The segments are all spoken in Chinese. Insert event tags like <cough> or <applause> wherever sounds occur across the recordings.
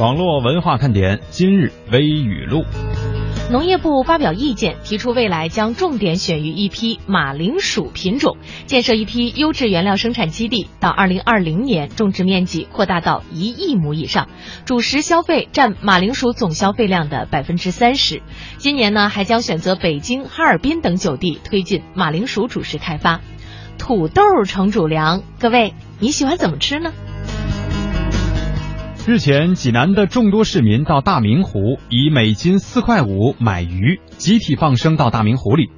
网络文化看点今日微语录。农业部发表意见，提出未来将重点选育一批马铃薯品种，建设一批优质原料生产基地，到二零二零年种植面积扩大到一亿亩以上，主食消费占马铃薯总消费量的百分之三十。今年呢，还将选择北京、哈尔滨等九地推进马铃薯主食开发。土豆成主粮，各位你喜欢怎么吃呢？日前，济南的众多市民到大明湖，以每斤四块五买鱼，集体放生到大明湖里。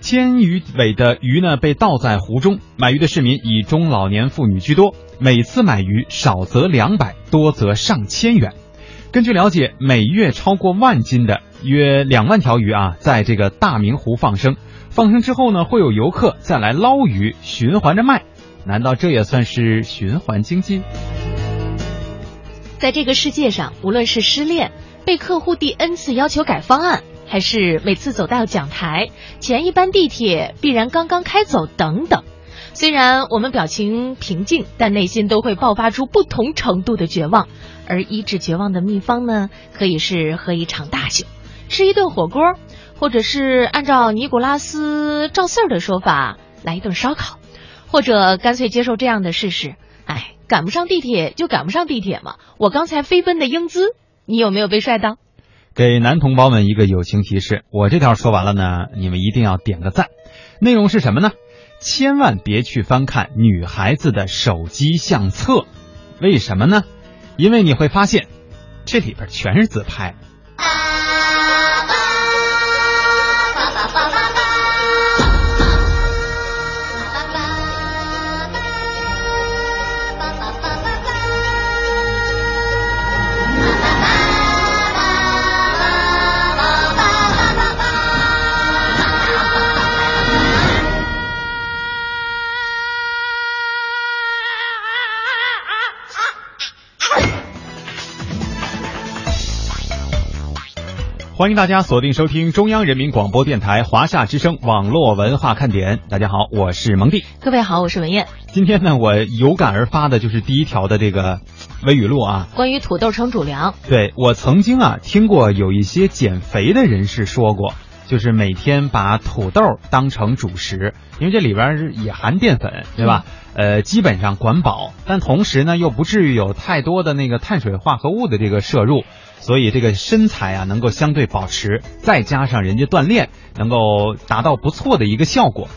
千余尾的鱼呢，被倒在湖中。买鱼的市民以中老年妇女居多，每次买鱼少则两百，多则上千元。根据了解，每月超过万斤的约两万条鱼啊，在这个大明湖放生。放生之后呢，会有游客再来捞鱼，循环着卖。难道这也算是循环经济？在这个世界上，无论是失恋、被客户第 N 次要求改方案，还是每次走到讲台前一班地铁必然刚刚开走等等，虽然我们表情平静，但内心都会爆发出不同程度的绝望。而医治绝望的秘方呢，可以是喝一场大酒，吃一顿火锅，或者是按照尼古拉斯赵四儿的说法，来一顿烧烤，或者干脆接受这样的事实。哎，赶不上地铁就赶不上地铁嘛！我刚才飞奔的英姿，你有没有被帅到？给男同胞们一个友情提示：我这条说完了呢，你们一定要点个赞。内容是什么呢？千万别去翻看女孩子的手机相册，为什么呢？因为你会发现，这里边全是自拍。欢迎大家锁定收听中央人民广播电台华夏之声网络文化看点。大家好，我是蒙蒂。各位好，我是文艳。今天呢，我有感而发的就是第一条的这个微语录啊，关于土豆成主粮。对我曾经啊听过有一些减肥的人士说过，就是每天把土豆当成主食，因为这里边也含淀粉，对吧？呃，基本上管饱，但同时呢又不至于有太多的那个碳水化合物的这个摄入。所以这个身材啊能够相对保持，再加上人家锻炼，能够达到不错的一个效果。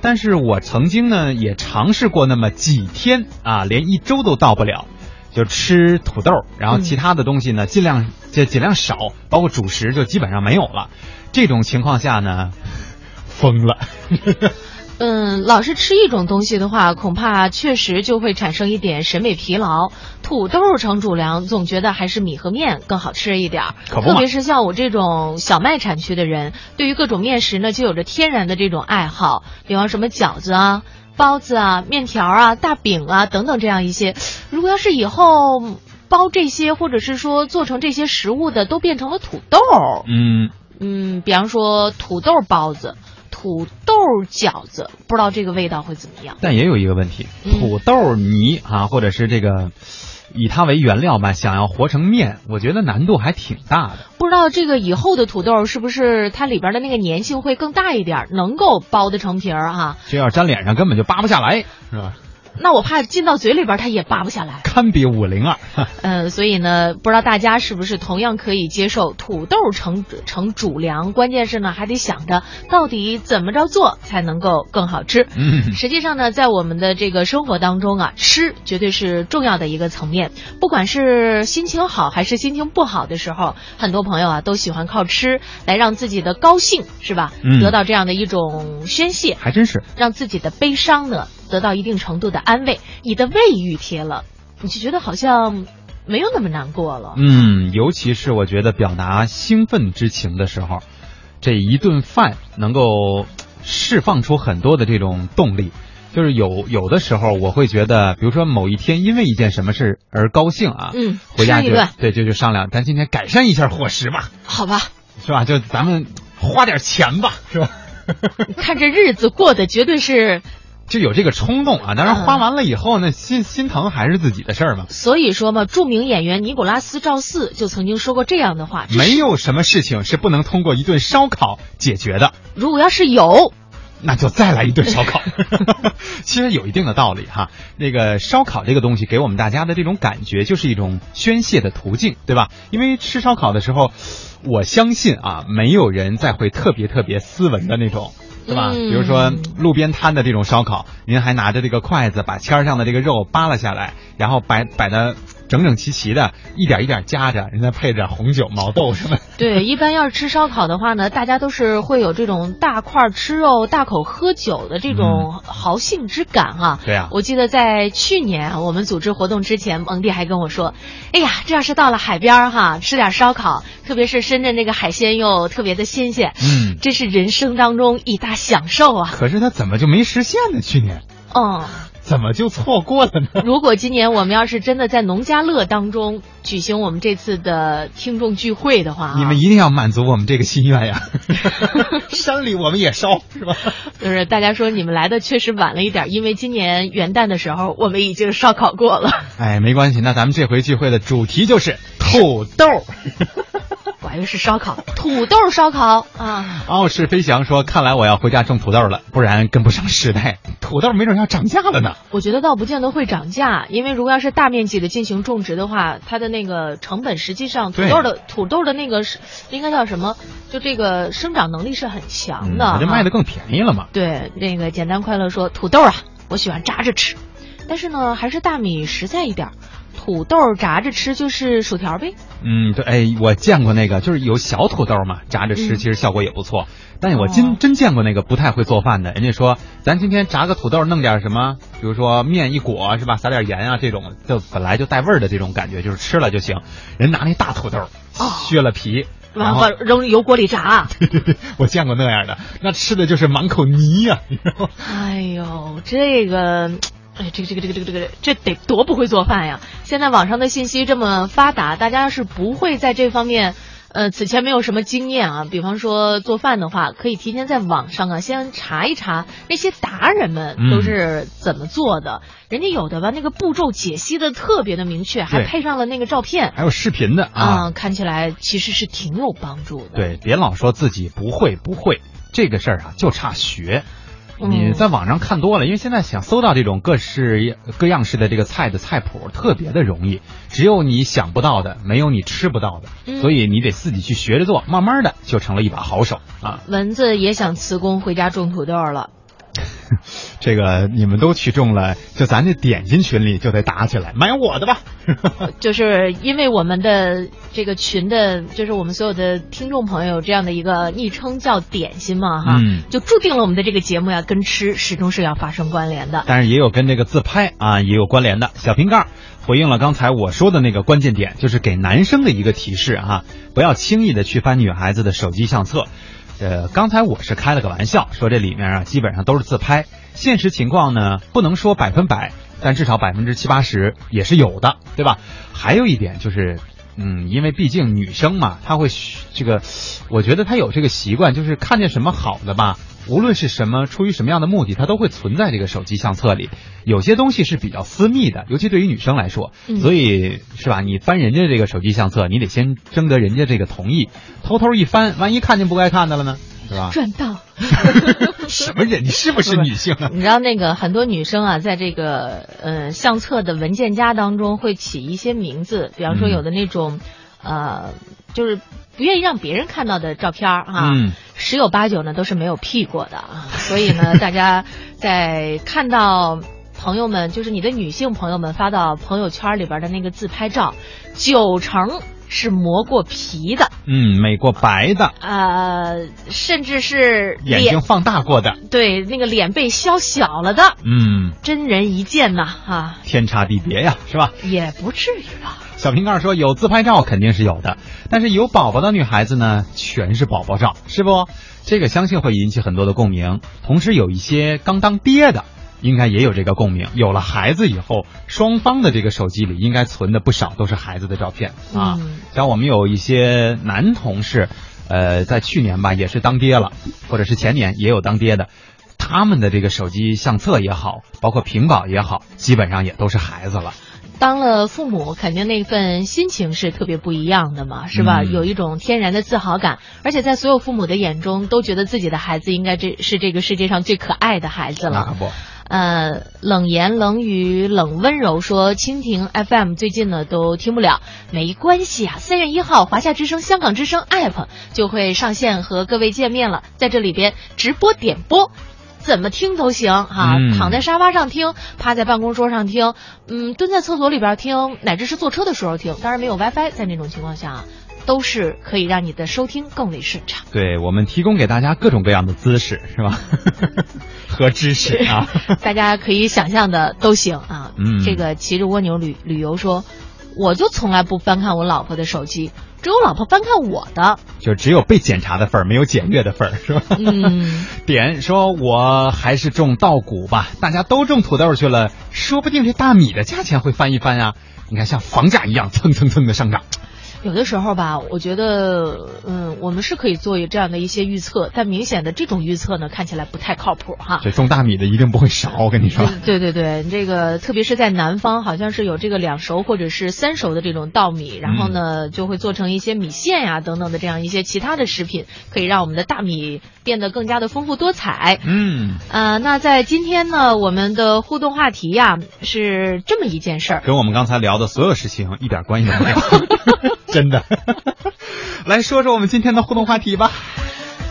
但是我曾经呢也尝试过那么几天啊，连一周都到不了，就吃土豆，然后其他的东西呢尽量就尽量少，包括主食就基本上没有了。这种情况下呢，疯了。<laughs> 嗯，老是吃一种东西的话，恐怕确实就会产生一点审美疲劳。土豆成主粮，总觉得还是米和面更好吃一点。特别是像我这种小麦产区的人，对于各种面食呢，就有着天然的这种爱好。比方什么饺子啊、包子啊、面条啊、大饼啊等等这样一些。如果要是以后包这些，或者是说做成这些食物的，都变成了土豆，嗯嗯，比方说土豆包子。土豆饺子，不知道这个味道会怎么样。但也有一个问题，土豆泥啊，或者是这个以它为原料吧，想要和成面，我觉得难度还挺大的。不知道这个以后的土豆是不是它里边的那个粘性会更大一点，能够包得成皮儿哈？这要粘脸上根本就扒不下来，是吧？那我怕进到嘴里边，它也拔不下来。堪比五零二。<laughs> 嗯，所以呢，不知道大家是不是同样可以接受土豆成成主粮？关键是呢，还得想着到底怎么着做才能够更好吃。嗯，实际上呢，在我们的这个生活当中啊，吃绝对是重要的一个层面。不管是心情好还是心情不好的时候，很多朋友啊都喜欢靠吃来让自己的高兴，是吧？嗯，得到这样的一种宣泄，还真是让自己的悲伤呢。得到一定程度的安慰，你的胃愈贴了，你就觉得好像没有那么难过了。嗯，尤其是我觉得表达兴奋之情的时候，这一顿饭能够释放出很多的这种动力。就是有有的时候，我会觉得，比如说某一天因为一件什么事而高兴啊，嗯，回家就对，就就商量，咱今天改善一下伙食吧，好吧，是吧？就咱们花点钱吧，是吧？<laughs> 看这日子过得绝对是。就有这个冲动啊。当然花完了以后呢，心心疼还是自己的事儿嘛。所以说嘛，著名演员尼古拉斯赵四就曾经说过这样的话：没有什么事情是不能通过一顿烧烤解决的。如果要是有。那就再来一顿烧烤，<laughs> 其实有一定的道理哈。那个烧烤这个东西给我们大家的这种感觉，就是一种宣泄的途径，对吧？因为吃烧烤的时候，我相信啊，没有人再会特别特别斯文的那种，对吧？比如说路边摊的这种烧烤，您还拿着这个筷子把签上的这个肉扒拉下来，然后摆摆的。整整齐齐的，一点一点夹着，人家配着红酒、毛豆什么。对，一般要是吃烧烤的话呢，大家都是会有这种大块吃肉、大口喝酒的这种豪兴之感啊。对啊，我记得在去年我们组织活动之前，蒙蒂还跟我说：“哎呀，这要是到了海边哈，吃点烧烤，特别是深圳这个海鲜又特别的新鲜，嗯，这是人生当中一大享受啊。”可是他怎么就没实现呢？去年？哦。怎么就错过了呢？<laughs> 如果今年我们要是真的在农家乐当中举行我们这次的听众聚会的话，<laughs> 你们一定要满足我们这个心愿呀！<laughs> 山里我们也烧，是吧？就是大家说你们来的确实晚了一点，因为今年元旦的时候我们已经烧烤过了。哎，没关系，那咱们这回聚会的主题就是土豆。我还以为是烧烤，土豆烧烤啊！傲视飞翔说：“看来我要回家种土豆了，不然跟不上时代。土豆没准要涨价了呢。”我觉得倒不见得会涨价，因为如果要是大面积的进行种植的话，它的那个成本实际上土豆的土豆的那个是应该叫什么？就这个生长能力是很强的，就卖的更便宜了嘛。对，那个简单快乐说土豆啊，我喜欢扎着吃，但是呢，还是大米实在一点。土豆炸着吃就是薯条呗。嗯，对，哎，我见过那个，就是有小土豆嘛，炸着吃其实效果也不错。但我真真见过那个不太会做饭的，人家说咱今天炸个土豆，弄点什么，比如说面一裹是吧，撒点盐啊，这种就本来就带味儿的这种感觉，就是吃了就行。人拿那大土豆，削了皮，然后扔油锅里炸。对对对，我见过那样的，那吃的就是满口泥呀。哎呦，这个。哎，这个这个这个这个这个这得多不会做饭呀！现在网上的信息这么发达，大家是不会在这方面，呃，此前没有什么经验啊。比方说做饭的话，可以提前在网上啊先查一查那些达人们都是怎么做的。人家有的吧，那个步骤解析的特别的明确，还配上了那个照片，还有视频的啊，看起来其实是挺有帮助的。对，别老说自己不会不会，这个事儿啊就差学。你在网上看多了，因为现在想搜到这种各式各样式的这个菜的菜谱特别的容易，只有你想不到的，没有你吃不到的，所以你得自己去学着做，慢慢的就成了一把好手啊。蚊子也想辞工回家种土豆了。<laughs> 这个你们都去中了，就咱这点心群里就得打起来，买我的吧。<laughs> 就是因为我们的这个群的，就是我们所有的听众朋友这样的一个昵称叫点心嘛，哈，就注定了我们的这个节目呀跟吃始终是要发生关联的。但是也有跟这个自拍啊也有关联的。小瓶盖回应了刚才我说的那个关键点，就是给男生的一个提示啊，不要轻易的去翻女孩子的手机相册。呃，刚才我是开了个玩笑，说这里面啊基本上都是自拍，现实情况呢不能说百分百，但至少百分之七八十也是有的，对吧？还有一点就是，嗯，因为毕竟女生嘛，她会这个，我觉得她有这个习惯，就是看见什么好的吧。无论是什么，出于什么样的目的，它都会存在这个手机相册里。有些东西是比较私密的，尤其对于女生来说，所以是吧？你翻人家这个手机相册，你得先征得人家这个同意。偷偷一翻，万一看见不该看的了呢？是吧？赚到。<laughs> 什么人？你是不是女性啊？<laughs> 你知道那个很多女生啊，在这个呃相册的文件夹当中会起一些名字，比方说有的那种呃，就是不愿意让别人看到的照片啊。嗯。十有八九呢都是没有 P 过的啊，<laughs> 所以呢，大家在看到朋友们，就是你的女性朋友们发到朋友圈里边的那个自拍照，九成是磨过皮的，嗯，美过白的，呃，甚至是眼睛放大过的，对，那个脸被削小了的，嗯，真人一见呐，哈，天差地别呀，是吧？也不至于吧。小瓶盖说：“有自拍照肯定是有的，但是有宝宝的女孩子呢，全是宝宝照，是不？这个相信会引起很多的共鸣。同时，有一些刚当爹的，应该也有这个共鸣。有了孩子以后，双方的这个手机里应该存的不少都是孩子的照片啊。像我们有一些男同事，呃，在去年吧，也是当爹了，或者是前年也有当爹的。”他们的这个手机相册也好，包括屏保也好，基本上也都是孩子了。当了父母，肯定那份心情是特别不一样的嘛，是吧？嗯有一种天然的自豪感，而且在所有父母的眼中，都觉得自己的孩子应该这是这个世界上最可爱的孩子了。呃，冷言冷语冷温柔说，蜻蜓 FM 最近呢都听不了，没关系啊。三月一号，华夏之声、香港之声 App 就会上线和各位见面了，在这里边直播点播。怎么听都行哈、嗯躺在沙发上听，趴在办公桌上听，嗯，蹲在厕所里边听，乃至是坐车的时候听。当然没有 WiFi，在那种情况下啊，都是可以让你的收听更为顺畅。对我们提供给大家各种各样的姿势，是吧？<laughs> 和知识啊。<laughs> 大家可以想象的都行啊。嗯这个骑着蜗牛旅旅游说，我就从来不翻看我老婆的手机，只有老婆翻看我的。就只有被检查的份儿，没有检阅的份儿，是吧？嗯，<laughs> 点说，我还是种稻谷吧，大家都种土豆去了，说不定这大米的价钱会翻一翻啊！你看，像房价一样蹭蹭蹭的上涨。有的时候吧，我觉得，嗯，我们是可以做这样的一些预测，但明显的这种预测呢，看起来不太靠谱哈。这种大米的一定不会少，我跟你说。对对对，这个特别是在南方，好像是有这个两熟或者是三熟的这种稻米，然后呢就会做成一些米线呀等等的这样一些其他的食品，可以让我们的大米变得更加的丰富多彩。嗯，呃，那在今天呢，我们的互动话题呀是这么一件事儿。跟我们刚才聊的所有事情一点关系都没有，<laughs> 真的。来说说我们今天的互动话题吧。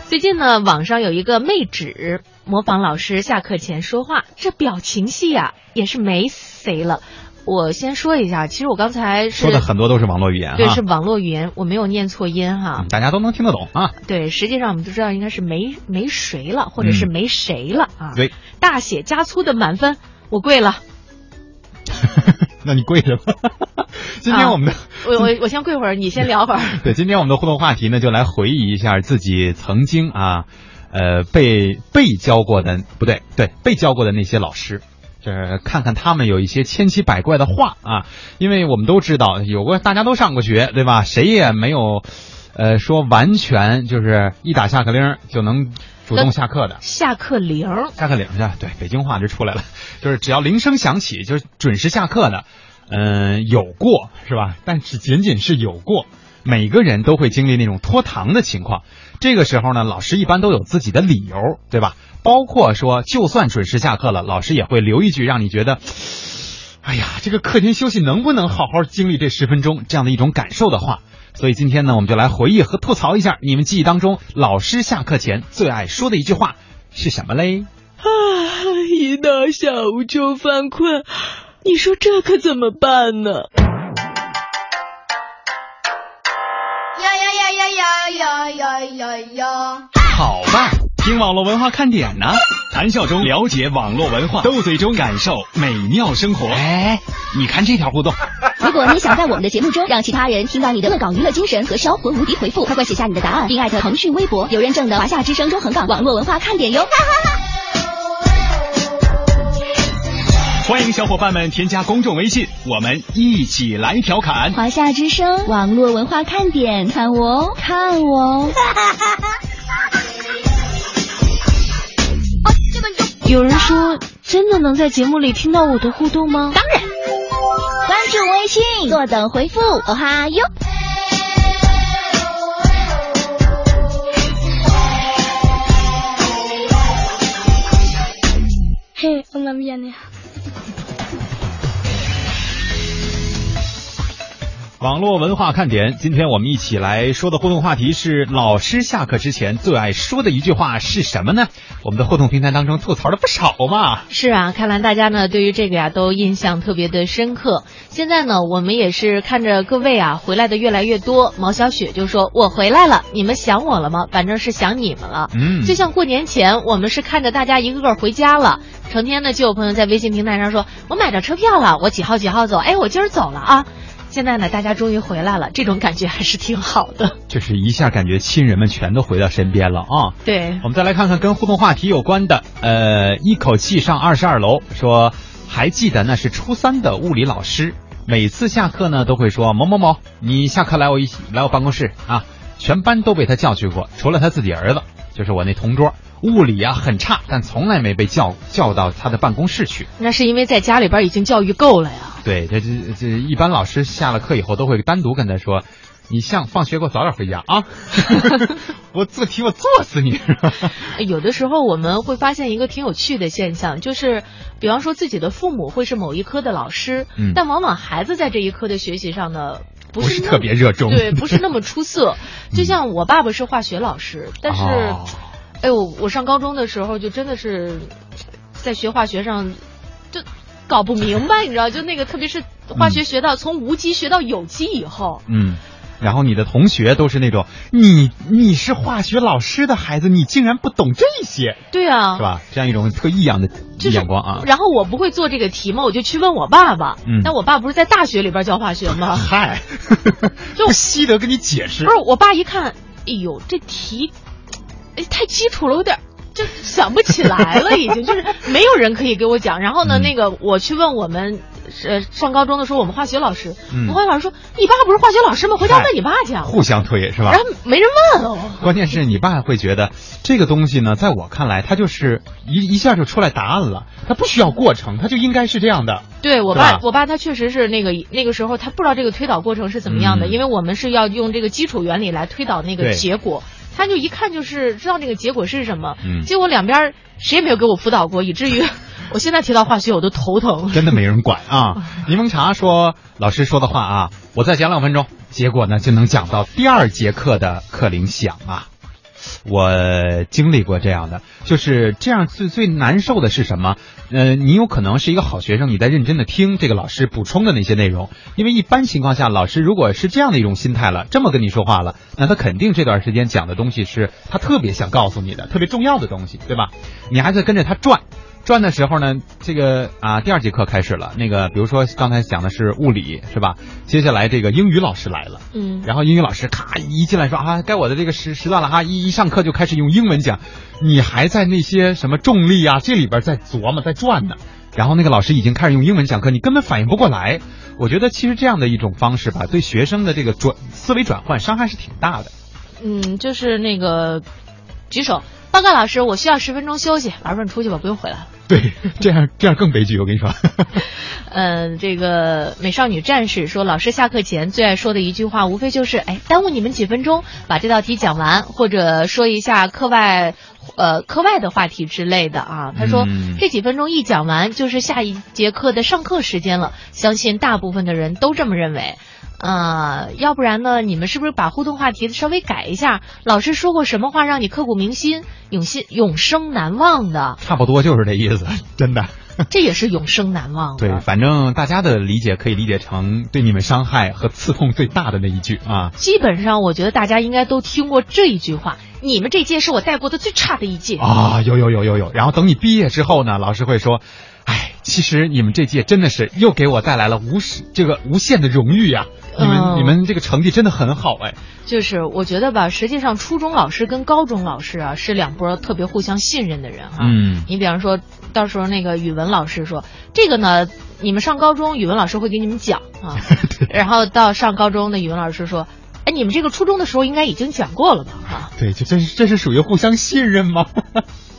最近呢，网上有一个妹纸模仿老师下课前说话，这表情戏呀、也是没谁了。我先说一下，其实我刚才是说的很多都是网络语言对，是网络语言，我没有念错音哈嗯。大家都能听得懂啊。对，实际上我们都知道应该是没没谁了，或者是嗯没谁了啊。对，大写加粗的满分，我跪了。<laughs> 那你跪着吧。今天我们的、我我我先跪会儿，你先聊会儿。对，今天我们的互动话题呢，就来回忆一下自己曾经啊，呃，被被教过的不对，对，被教过的那些老师。就是看看他们有一些千奇百怪的话啊，因为我们都知道，有过大家都上过学，对吧？谁也没有，呃，说完全就是一打下课铃就能主动下课的。下课铃，下课铃去，对，北京话就出来了，<laughs> 就是只要铃声响起，就是准时下课的。嗯、有过是吧？但是仅仅是有过，每个人都会经历那种拖堂的情况。这个时候呢，老师一般都有自己的理由，对吧？包括说，就算准时下课了，老师也会留一句让你觉得，哎呀，这个课间休息能不能好好经历这十分钟这样的一种感受的话。所以今天呢，我们就来回忆和吐槽一下你们记忆当中老师下课前最爱说的一句话是什么嘞？啊，一到下午就犯困，你说这可怎么办呢？呀呀呀呀呀呀呀呀呀！好办，听网络文化看点呢，谈笑中了解网络文化，斗嘴中感受美妙生活。哎，你看这条互动，<laughs> 如果你想在我们的节目中让其他人听到你的恶搞娱乐精神和销魂无敌回复，快快写下你的答案，并艾特腾讯微博有认证的华夏之声中横岗网络文化看点哟。<laughs> 欢迎小伙伴们添加公众微信，我们一起来调侃。华夏之声网络文化看点，看我哦，看我哦。<laughs> 有人说，真的能在节目里听到我的互动吗？当然，关注微信，坐等回复，哦哈哟。嘿，我那边呢？网络文化看点，今天我们一起来说的互动话题是：老师下课之前最爱说的一句话是什么呢？我们的互动平台当中吐槽了不少嘛。是啊，看来大家呢对于这个呀都印象特别的深刻。现在呢，我们也是看着各位啊回来的越来越多。毛小雪就说：“我回来了，你们想我了吗？反正是想你们了。”嗯，就像过年前，我们是看着大家一个个回家了，成天呢就有朋友在微信平台上说：“我买着车票了，我几号几号走？哎，我今儿走了啊。”现在呢，大家终于回来了，这种感觉还是挺好的。就是一下感觉亲人们全都回到身边了啊。对我们再来看看跟互动话题有关的，呃，一口气上二十二楼，说还记得那是初三的物理老师，每次下课呢都会说某某某，你下课来我一起来我办公室啊，全班都被他叫去过，除了他自己儿子，就是我那同桌。物理啊很差，但从来没被叫叫到他的办公室去。那是因为在家里边已经教育够了呀。对，这这这一般老师下了课以后都会单独跟他说。你像放学给我早点回家啊！<laughs> <laughs> 我做题我做死你！<laughs> 有的时候我们会发现一个挺有趣的现象，就是比方说自己的父母会是某一科的老师，嗯但往往孩子在这一科的学习上呢，不是特别热衷对，不是那么出色。就像我爸爸是化学老师，但是，哦哎呦，我上高中的时候就真的是在学化学上就搞不明白，你知道，就那个特别是化学学到、从无机学到有机以后，嗯，然后你的同学都是那种，你你是化学老师的孩子，你竟然不懂这些，对啊，是？吧？这样一种特异样的眼光啊。然后我不会做这个题嘛，我就去问我爸爸。嗯那我爸不是在大学里边教化学吗？嗨，就 <laughs> 不稀得跟你解释不。是，我爸一看，哎呦，这题，哎，太基础了，有点就想不起来了，已经就是没有人可以给我讲。然后呢，嗯那个我去问我们，呃，上高中的时候我们化学老师，嗯我们化学老师说，你爸不是化学老师吗？回家问你爸去啊。互相推是吧然？后没人问哦。关键是你爸会觉得这个东西呢，在我看来，它就是一一下就出来答案了，它不需要过程，它就应该是这样的。对我爸，我爸他确实是那个那个时候他不知道这个推导过程是怎么样的，嗯因为我们是要用这个基础原理来推导那个结果，他就一看就是知道那个结果是什么，嗯结果两边谁也没有给我辅导过，以至于 <laughs> 我现在提到化学我都头疼。真的没人管啊！<laughs> 柠檬茶说老师说的话啊，我再讲两分钟，结果呢就能讲到第二节课的课铃响啊。我经历过这样的，就是这样最最难受的是什么？呃，你有可能是一个好学生，你在认真的听这个老师补充的那些内容，因为一般情况下，老师如果是这样的一种心态了，这么跟你说话了，那他肯定这段时间讲的东西是他特别想告诉你的，特别重要的东西，对吧？你还在跟着他转。转的时候呢，这个啊，第二节课开始了。那个，比如说刚才讲的是物理，是吧？接下来这个英语老师来了，嗯，然后英语老师咔一进来说啊，该我的这个时时段了哈，一一上课就开始用英文讲，你还在那些什么重力啊这里边在琢磨在转呢。然后那个老师已经开始用英文讲课，你根本反应不过来。我觉得其实这样的一种方式吧，对学生的这个转思维转换伤害是挺大的。嗯，就是那个举手报告老师，我需要十分钟休息。老师说你出去吧，不用回来了。对，这样这样更悲剧，我跟你说。<laughs> 嗯，这个美少女战士说，老师下课前最爱说的一句话，无非就是哎，耽误你们几分钟，把这道题讲完，或者说一下课外。呃，课外的话题之类的啊，他说、嗯这几分钟一讲完，就是下一节课的上课时间了。相信大部分的人都这么认为。啊、要不然呢？你们是不是把互动话题稍微改一下？老师说过什么话让你刻骨铭心、永心永生难忘的？差不多就是这意思，<laughs> 真的。这也是永生难忘。对，反正大家的理解可以理解成对你们伤害和刺痛最大的那一句啊。基本上，我觉得大家应该都听过这一句话：“你们这届是我带过的最差的一届。啊，有有有有有。然后等你毕业之后呢，老师会说，哎，其实你们这届真的是又给我带来了无时这个无限的荣誉呀、你们、嗯你们这个成绩真的很好哎。就是我觉得吧，实际上初中老师跟高中老师啊是两波特别互相信任的人哈。嗯你比方说，到时候那个语文老师说这个呢，你们上高中语文老师会给你们讲啊，<laughs> 然后到上高中的语文老师说，哎，你们这个初中的时候应该已经讲过了吧？哈、对，这这是这是属于互相信任吗？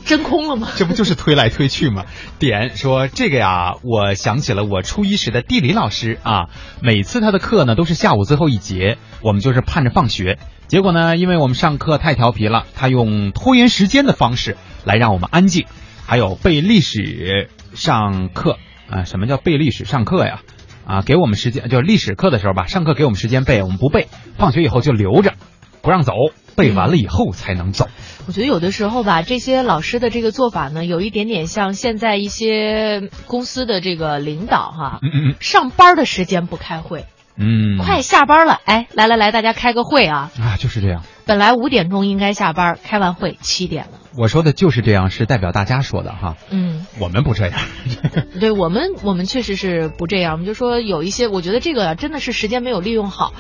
真空了吗？这不就是推来推去吗？点说这个呀，我想起了我初一时的地理老师啊，每次他的课呢都是下午最后一节，我们就是盼着放学。结果呢，因为我们上课太调皮了，他用拖延时间的方式来让我们安静，还有背历史上课啊，什么叫背历史上课呀？啊，给我们时间，就是历史课的时候吧，上课给我们时间背，我们不背，放学以后就留着，不让走，背完了以后才能走。我觉得有的时候吧，这些老师的这个做法呢，有一点点像现在一些公司的这个领导哈，嗯嗯上班的时间不开会，嗯，嗯，快下班了，哎，来来来，大家开个会啊！啊，就是这样。本来五点钟应该下班，开完会七点了。我说的就是这样，是代表大家说的哈，嗯，我们不这样。<laughs> 对我们，我们确实是不这样。我们就说有一些，我觉得这个啊真的是时间没有利用好。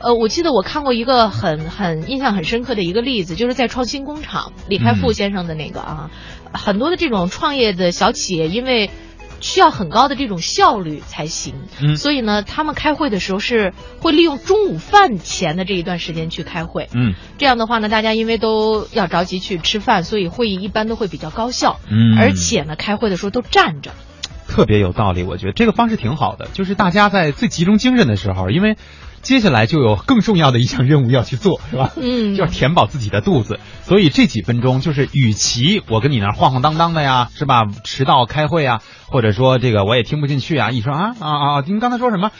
呃，我记得我看过一个很很印象很深刻的一个例子，就是在创新工厂李开复嗯先生的那个啊，很多的这种创业的小企业，因为需要很高的这种效率才行。嗯所以呢，他们开会的时候是会利用中午饭前的这一段时间去开会。嗯这样的话呢，大家因为都要着急去吃饭，所以会议一般都会比较高效。嗯，而且呢，开会的时候都站着。特别有道理，我觉得这个方式挺好的，就是大家在最集中精神的时候，因为接下来就有更重要的一项任务要去做，是吧？嗯就要填饱自己的肚子，所以这几分钟就是，与其我跟你那儿晃晃荡荡的呀，是吧？迟到开会啊，或者说这个我也听不进去啊，一说啊啊啊，您刚才说什么？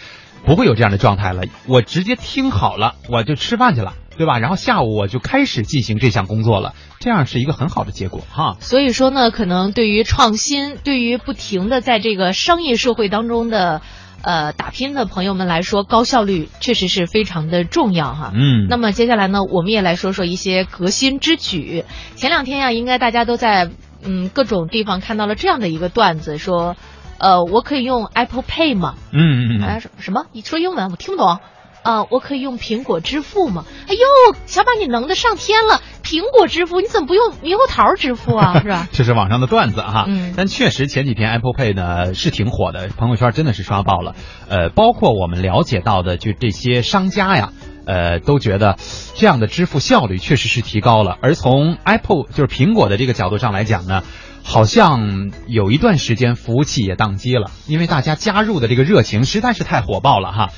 不会有这样的状态了，我直接听好了，我就吃饭去了，对吧？然后下午我就开始进行这项工作了，这样是一个很好的结果哈。所以说呢，可能对于创新，对于不停的在这个商业社会当中的呃打拼的朋友们来说，高效率确实是非常的重要哈。嗯，那么接下来呢，我们也来说说一些革新之举。前两天呀、应该大家都在嗯各种地方看到了这样的一个段子，说，呃，我可以用 Apple Pay 吗？嗯嗯嗯什么？你说英文我听不懂。啊、我可以用苹果支付吗？哎呦，小马你能的上天了！苹果支付，你怎么不用猕猴桃支付啊？<laughs> 是吧？这是网上的段子哈，嗯但确实前几天 Apple Pay 呢是挺火的，朋友圈真的是刷爆了。呃，包括我们了解到的，就这些商家呀，呃，都觉得这样的支付效率确实是提高了。而从 Apple 就是苹果的这个角度上来讲呢，好像有一段时间服务器也宕机了，因为大家加入的这个热情实在是太火爆了哈。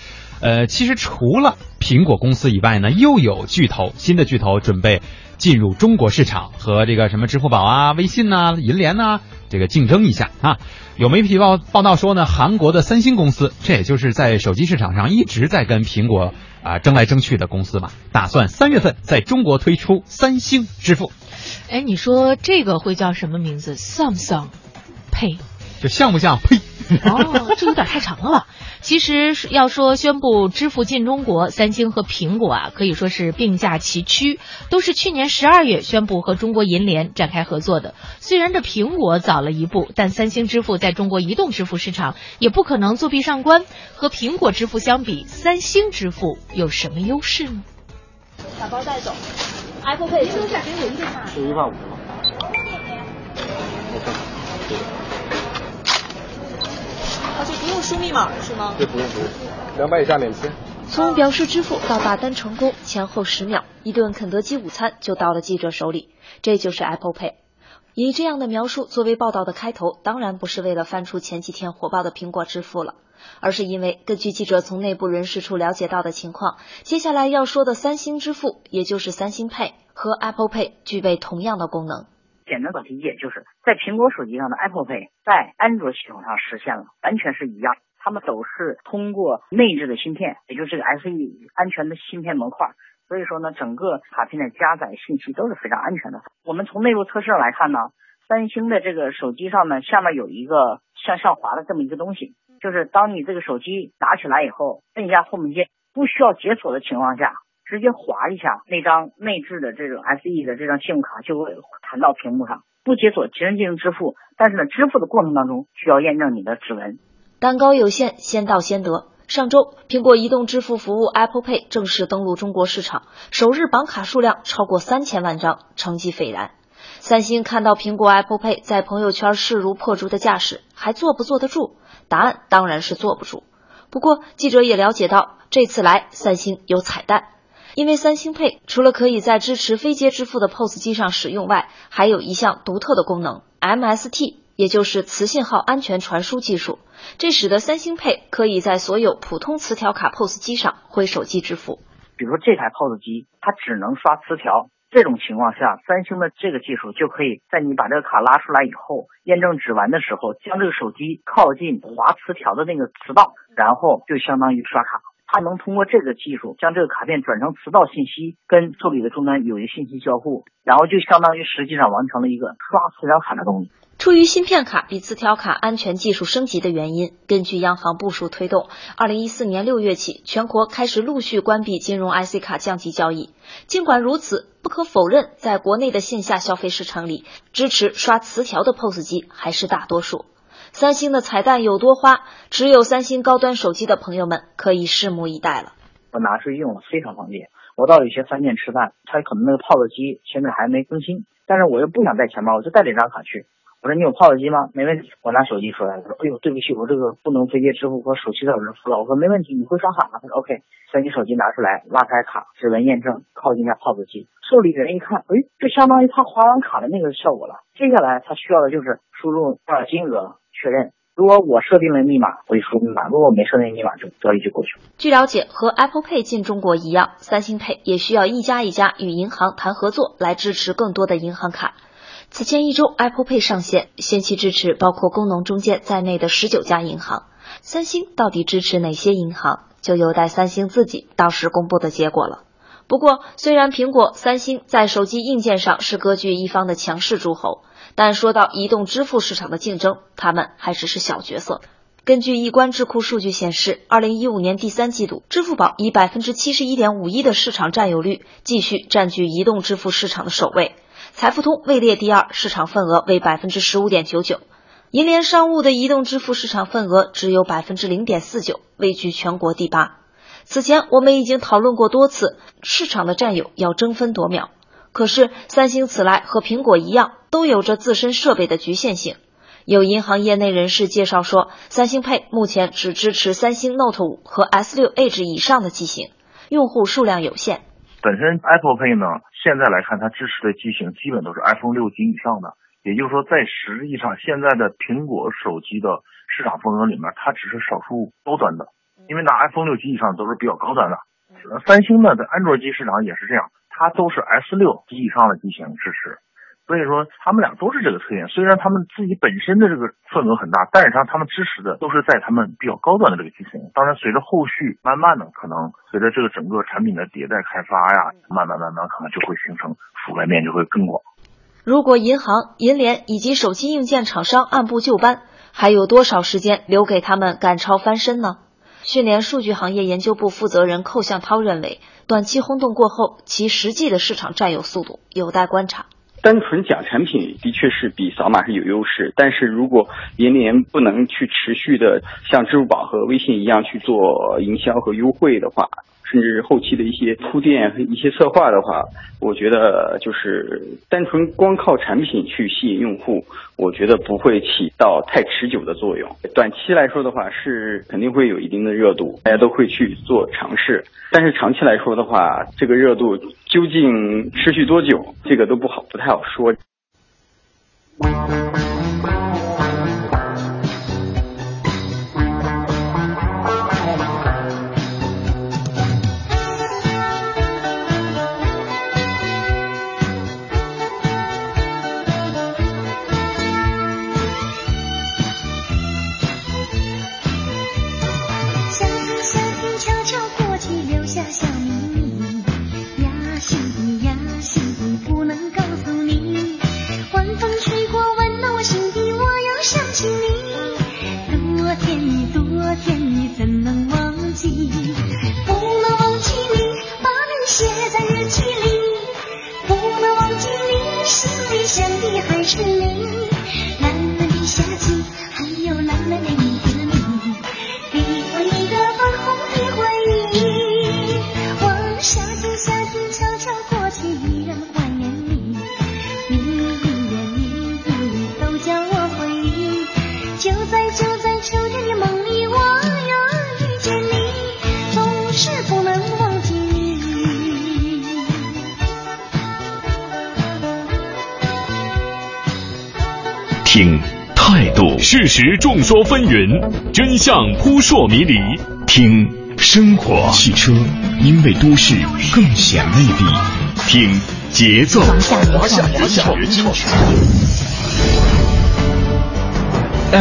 呃，其实除了苹果公司以外呢，又有巨头，新的巨头准备进入中国市场，和这个什么支付宝啊、微信呐、银联呐、这个竞争一下啊。有媒体报报道说呢，韩国的三星公司，这也就是在手机市场上一直在跟苹果啊、争来争去的公司嘛，打算三月份在中国推出三星支付，哎，你说这个会叫什么名字？Samsung Pay。就像不像？呸！哦，这有点太长了吧？其实要说宣布支付进中国，三星和苹果啊可以说是并驾齐驱，都是去年十二月宣布和中国银联展开合作的。虽然这苹果早了一步，但三星支付在中国移动支付市场也不可能作弊上关。和苹果支付相比，三星支付有什么优势呢？打包带走，Apple Pay 是给我一个码。是一万五。而且不用输密码是吗？对，不用不用，两百以下免签。从表示支付到打单成功，前后十秒，一顿肯德基午餐就到了记者手里。这就是 Apple Pay。以这样的描述作为报道的开头，当然不是为了翻出前几天火爆的苹果支付了，而是因为根据记者从内部人士处了解到的情况，接下来要说的三星支付，也就是三星 Pay 和 Apple Pay 具备同样的功能。简单的理解就是在苹果手机上的 Apple Pay 在安卓系统上实现了，完全是一样。它们都是通过内置的芯片，也就是这个 SE 安全的芯片模块。所以说呢，整个卡片的加载信息都是非常安全的。我们从内部测试上来看呢，三星的这个手机上呢，下面有一个向上滑的这么一个东西，就是当你这个手机拿起来以后，摁一下 Home 键，不需要解锁的情况下，直接划一下那张内置的这种 SE 的这张信用卡就会弹到屏幕上，不解锁直接进行支付。但是呢，支付的过程当中需要验证你的指纹。蛋糕有限，先到先得。上周，苹果移动支付服务 Apple Pay 正式登陆中国市场，首日绑卡数量超过三千万张，成绩斐然。三星看到苹果 Apple Pay 在朋友圈势如破竹的架势，还坐不坐得住？答案当然是坐不住。不过，记者也了解到，这次来三星有彩蛋，因为三星 Pay 除了可以在支持非接支付的 POS 机上使用外，还有一项独特的功能 MST，也就是磁信号安全传输技术。这使得三星 Pay 可以在所有普通磁条卡 POS 机上挥手机支付。比如这台 POS 机，它只能刷磁条，这种情况下，三星的这个技术就可以在你把这个卡拉出来以后，验证指纹的时候，将这个手机靠近滑磁条的那个磁道，然后就相当于刷卡。它能通过这个技术将这个卡片转成磁道信息，跟助理的终端有一个信息交互，然后就相当于实际上完成了一个刷磁条卡的东西。出于芯片卡比磁条卡安全技术升级的原因，根据央行部署推动，二零一四年六月起，全国开始陆续关闭金融 IC 卡降级交易。尽管如此，不可否认，在国内的线下消费市场里，支持刷磁条的 POS 机还是大多数。三星的彩蛋有多花，只有三星高端手机的朋友们可以拭目以待了。我拿出去用了非常方便。我到有些饭店吃饭，他可能那个 POS 机现在还没更新，但是我又不想带钱包，我就带了一张卡去。我说你有 POS 机吗？没问题，我拿手机出来，他说哎呦对不起，我这个不能直接支付，我手机在我这付了。我说没问题，你会刷卡吗？他说 OK，三星手机拿出来，拉开卡，指纹验证，靠近一下 POS 机，受理人一看，哎，这相当于他划完卡的那个效果了。接下来他需要的就是输入多少金额确认。如果我设定了密码，我就输密码；如果我没设定密码，就交易就过去了。据了解，和 Apple Pay 进中国一样，三星 Pay 也需要一家一家与银行谈合作，来支持更多的银行卡。此前一周，Apple Pay 上线，先期支持包括工农中介在内的十九家银行。三星到底支持哪些银行，就有待三星自己到时公布的结果了。不过，虽然苹果、三星在手机硬件上是割据一方的强势诸侯。但说到移动支付市场的竞争，他们还只是小角色。根据易观智库数据显示，二零一五年第三季度，支付宝以百分之七十一点五一的市场占有率，继续占据移动支付市场的首位。财付通位列第二，市场份额为百分之十五点九九。银联商务的移动支付市场份额只有百分之零点四九，位居全国第八。此前我们已经讨论过多次，市场的占有要争分夺秒。可是，三星此来和苹果一样，都有着自身设备的局限性。有银行业内人士介绍说，三星 Pay 目前只支持三星 Note 五和 S 六 Edge 以上的机型，用户数量有限。本身 Apple Pay 呢，现在来看它支持的机型基本都是 iPhone 六及以上的，也就是说，在实际上现在的苹果手机的市场份额里面，它只是少数高端的，因为拿 iPhone 六及以上都是比较高端的。三星呢，在安卓机市场也是这样。它都是 S 六及以上的机型支持，所以说他们俩都是这个特点。虽然他们自己本身的这个份额很大，但是上他们支持的都是在他们比较高端的这个机型。当然，随着后续慢慢的，可能随着这个整个产品的迭代开发呀，慢慢慢慢可能就会形成覆盖面就会更广。如果银行、银联以及手机硬件厂商按部就班，还有多少时间留给他们赶超翻身呢？讯联数据行业研究部负责人寇向涛认为。短期轰动过后，其实际的市场占有速度有待观察。单纯讲产品，的确是比扫码是有优势，但是如果银联不能去持续的像支付宝和微信一样去做营销和优惠的话。甚至后期的一些铺垫和一些策划的话，我觉得就是单纯光靠产品去吸引用户，我觉得不会起到太持久的作用。短期来说的话，是肯定会有一定的热度，大家都会去做尝试。但是长期来说的话，这个热度究竟持续多久，这个都不好，不太好说。不能忘记你把你写在日记里。不能忘记你心里想的还是你。听态度，事实众说纷纭，真相扑朔迷离。听生活，汽车因为都市更显魅力。听节奏，华夏华夏。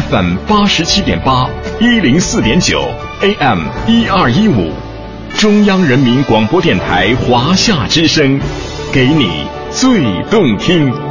FM 八十七点八，一零四点九，AM 一二一五，中央人民广播电台华夏之声，给你最动听。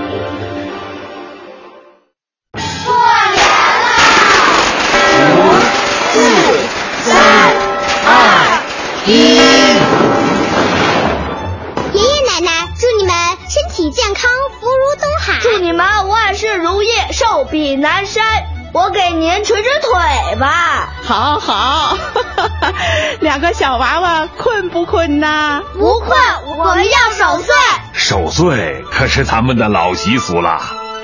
南山。我给您捶捶腿吧。好好，<laughs> 两个小娃娃困不困呐？不困，我们要守岁。守岁可是咱们的老习俗了。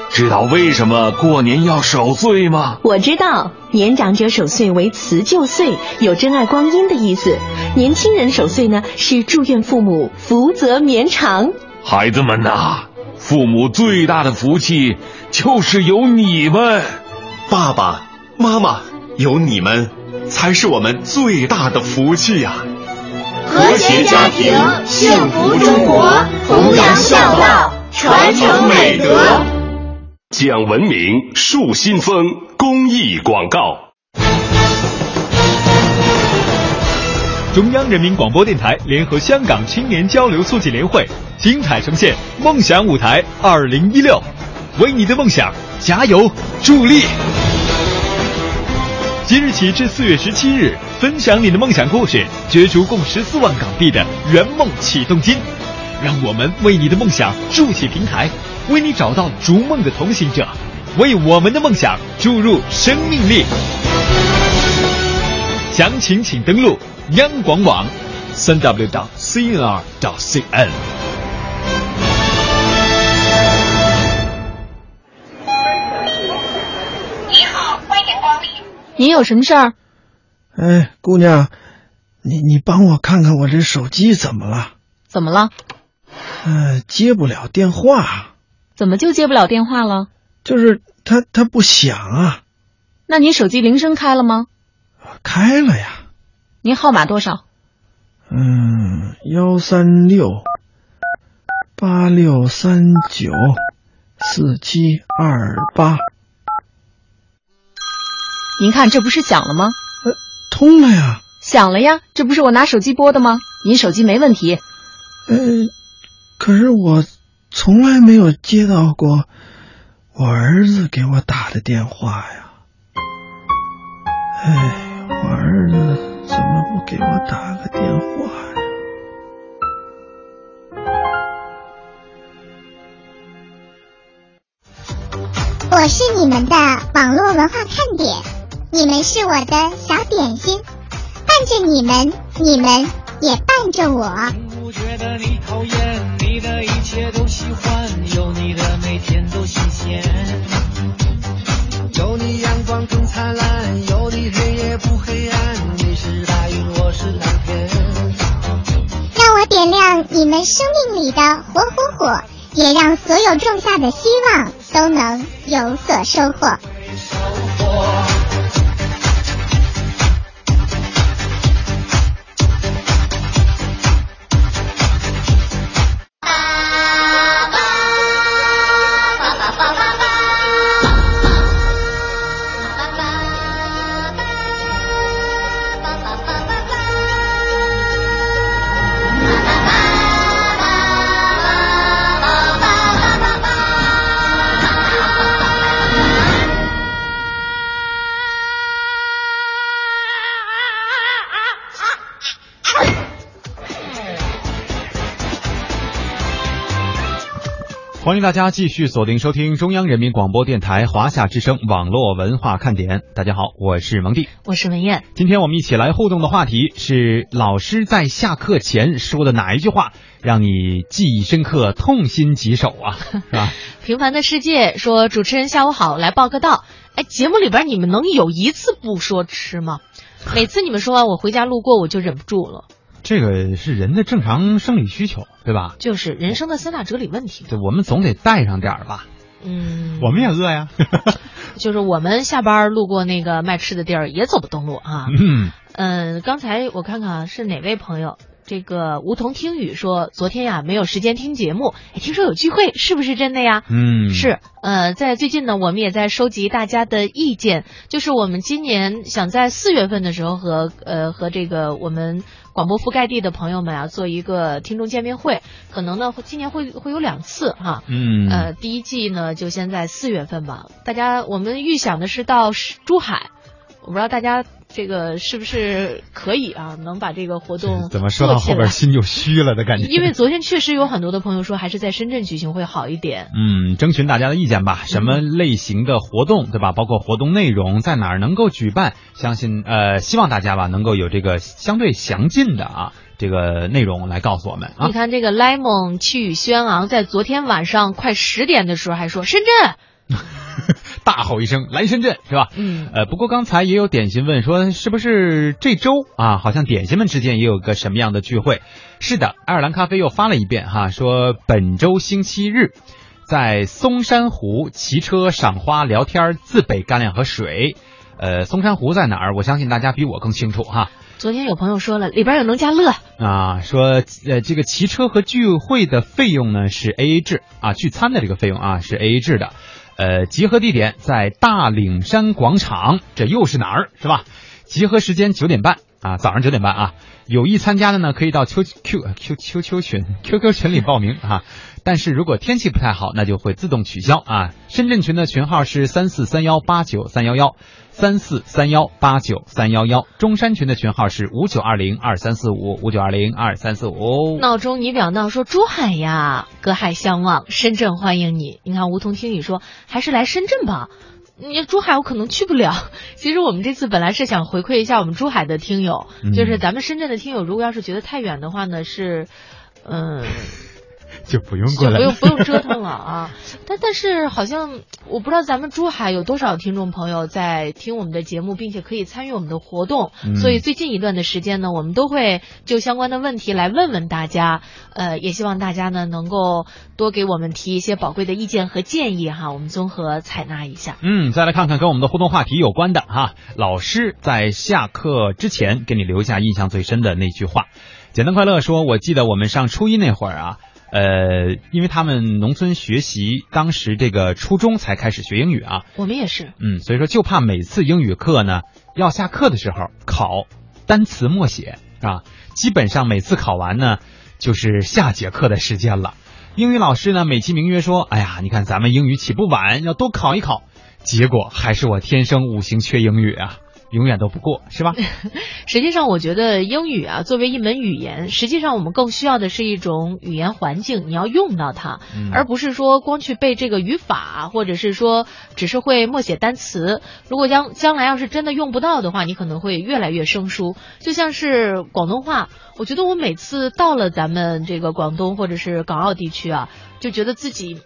知道为什么过年要守岁吗？我知道，年长者守岁为辞旧岁，有珍爱光阴的意思；年轻人守岁呢，是祝愿父母福泽绵长。孩子们呐，父母最大的福气就是有你们。爸爸妈妈，有你们才是我们最大的福气呀！和谐家庭，幸福中国，弘扬孝道，传承美德，讲文明，树新风。公益广告。中央人民广播电台联合香港青年交流促进联会，精彩呈现《梦想舞台二零一六》，为你的梦想加油助力。即日起至四月十七日，分享你的梦想故事，角逐共十四万港币的圆梦启动金。让我们为你的梦想筑起平台，为你找到逐梦的同行者，为我们的梦想注入生命力。详情请登录央广网，三 w 到 cnr 到 cn。您有什么事儿？哎，姑娘，你你帮我看看我这手机怎么了？怎么了？呃，接不了电话。怎么就接不了电话了？就是它它不响啊。那你手机铃声开了吗？开了呀。您号码多少？嗯，幺三六八六三九四七二八。您看，这不是响了吗？呃，通了呀。响了呀，这不是我拿手机拨的吗？您手机没问题。呃，可是我从来没有接到过我儿子给我打的电话呀。哎，我儿子怎么不给我打个电话呀？我是你们的网络文化看点，你们是我的小点心，伴着你们，你们也伴着我。不觉得你讨厌，你的一切都喜欢，有你的每天都新鲜。有你阳光更灿烂，有你黑夜不黑暗，你是白云，我是蓝天。让我点亮你们生命里的火火火，也让所有种下的希望都能有所收获。欢迎大家继续锁定收听中央人民广播电台华夏之声网络文化看点。大家好，我是蒙蒂，我是文艳。今天我们一起来互动的话题是：老师在下课前说的哪一句话让你记忆深刻、痛心疾首啊？<laughs> 是吧？平凡的世界说：“主持人下午好，来报个到。”哎，节目里边你们能有一次不说吃吗？每次你们说完我回家路过，我就忍不住了。这个是人的正常生理需求，对吧？就是人生的三大哲理问题。对，我们总得带上点儿吧。嗯，我们也饿呀。<laughs> 就是我们下班路过那个卖吃的地儿，也走不动路啊。嗯嗯，刚才我看看啊，是哪位朋友？这个梧桐听雨说，昨天呀没有时间听节目，哎，听说有聚会，是不是真的呀？嗯，是。呃，在最近呢，我们也在收集大家的意见，就是我们今年想在四月份的时候和呃和这个我们广播覆盖地的朋友们啊做一个听众见面会，可能呢今年会会有两次哈。嗯。呃，第一季呢就先在四月份吧，大家我们预想的是到珠海。我不知道大家这个是不是可以啊？能把这个活动怎么说到后边心就虚了的感觉？因为昨天确实有很多的朋友说，还是在深圳举行会好一点。嗯，征询大家的意见吧。什么类型的活动，对吧？包括活动内容在哪儿能够举办？相信呃，希望大家吧能够有这个相对详尽的啊。这个内容来告诉我们啊！你看这个 lemon 气宇轩昂，在昨天晚上快十点的时候还说深圳，<laughs> 大吼一声来深圳是吧？嗯，呃，不过刚才也有点心问说是不是这周啊？好像点心们之间也有个什么样的聚会？是的，爱尔兰咖啡又发了一遍哈，说本周星期日在松山湖骑车、赏花、聊天、自备干粮和水。呃，松山湖在哪儿？我相信大家比我更清楚哈。昨天有朋友说了，里边有农家乐啊，说呃这个骑车和聚会的费用呢是 A A 制啊，聚餐的这个费用啊是 A A 制的，呃集合地点在大岭山广场，这又是哪儿是吧？集合时间九点半啊，早上九点半啊，有意参加的呢可以到 Q Q Q Q Q 群 <laughs> Q Q 群里报名啊，但是如果天气不太好，那就会自动取消啊。深圳群的群号是三四三幺八九三幺幺。三四三幺八九三幺幺，中山群的群号是五九二零二三四五五九二零二三四五。闹钟你表闹说珠海呀，隔海相望，深圳欢迎你。你看梧桐听雨说还是来深圳吧，你珠海我可能去不了。<laughs> 其实我们这次本来是想回馈一下我们珠海的听友，就是咱们深圳的听友，如果要是觉得太远的话呢，是嗯。<laughs> 就不用过来，不用不用折腾了啊！但但是好像我不知道咱们珠海有多少听众朋友在听我们的节目，并且可以参与我们的活动。所以最近一段的时间呢，我们都会就相关的问题来问问大家。呃，也希望大家呢能够多给我们提一些宝贵的意见和建议哈，我们综合采纳一下。嗯，再来看看跟我们的互动话题有关的哈，老师在下课之前给你留下印象最深的那句话。简单快乐说，我记得我们上初一那会儿啊。呃，因为他们农村学习，当时这个初中才开始学英语啊。我们也是。嗯，所以说就怕每次英语课呢要下课的时候考单词默写啊，基本上每次考完呢就是下节课的时间了。英语老师呢美其名曰说，哎呀，你看咱们英语起步晚，要多考一考。结果还是我天生五行缺英语啊。永远都不过，是吧？<laughs> 实际上，我觉得英语啊，作为一门语言，实际上我们更需要的是一种语言环境，你要用到它，而不是说光去背这个语法，或者是说只是会默写单词。如果将将来要是真的用不到的话，你可能会越来越生疏。就像是广东话，我觉得我每次到了咱们这个广东或者是港澳地区啊，就觉得自己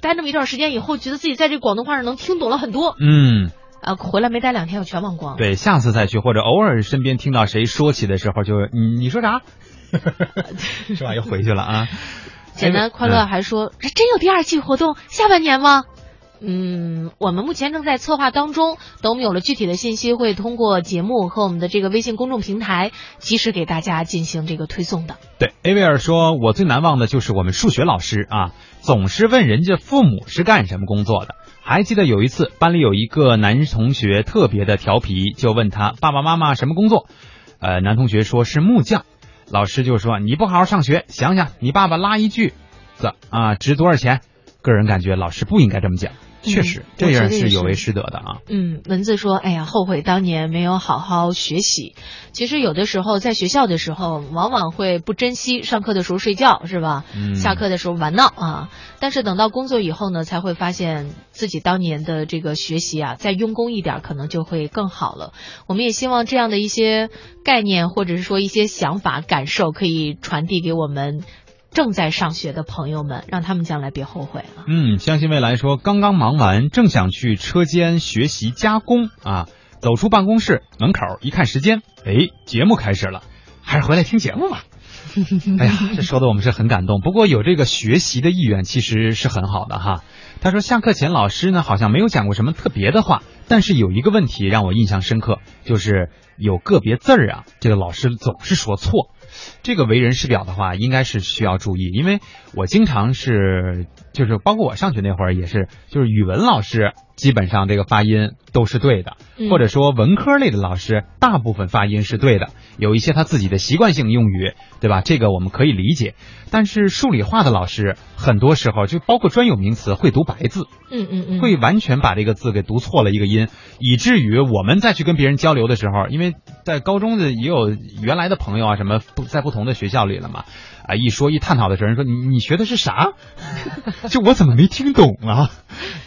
待那么一段时间以后，觉得自己在这广东话上能听懂了很多。嗯。啊，回来没待两天，我全忘光。对，下次再去，或者偶尔身边听到谁说起的时候，就你你说啥，<laughs> 是吧？又回去了啊。简单快乐还说，这真有第二季活动，下半年吗？嗯，我们目前正在策划当中，等我们有了具体的信息，会通过节目和我们的这个微信公众平台，及时给大家进行这个推送的。对艾薇尔说，我最难忘的就是我们数学老师啊，总是问人家父母是干什么工作的。还记得有一次，班里有一个男同学特别的调皮，就问他爸爸妈妈什么工作。呃，男同学说是木匠，老师就说你不好好上学，想想你爸爸拉一句子啊值多少钱？个人感觉老师不应该这么讲。确实，这样是有违师德的啊。嗯，文字说：“哎呀，后悔当年没有好好学习。其实有的时候在学校的时候，往往会不珍惜上课的时候睡觉，是吧？下课的时候玩闹啊。但是等到工作以后呢，才会发现自己当年的这个学习啊，再用功一点，可能就会更好了。我们也希望这样的一些概念，或者是说一些想法、感受，可以传递给我们。”正在上学的朋友们，让他们将来别后悔啊！嗯，相信未来说刚刚忙完，正想去车间学习加工啊，走出办公室门口一看时间，哎，节目开始了，还是回来听节目吧。<laughs> 哎呀，这说的我们是很感动。不过有这个学习的意愿其实是很好的哈。他说下课前老师呢好像没有讲过什么特别的话，但是有一个问题让我印象深刻，就是有个别字儿啊，这个老师总是说错。这个为人师表的话，应该是需要注意，因为我经常是，就是包括我上学那会儿也是，就是语文老师基本上这个发音都是对的，嗯或者说文科类的老师大部分发音是对的，有一些他自己的习惯性用语，对吧？这个我们可以理解。但是数理化的老师很多时候就包括专有名词会读白字，嗯嗯嗯，会完全把这个字给读错了一个音，以至于我们再去跟别人交流的时候，因为在高中的也有原来的朋友啊，什么不在不同的学校里了嘛，啊，一说一探讨的时候，人说你你学的是啥？<laughs> 就我怎么没听懂啊？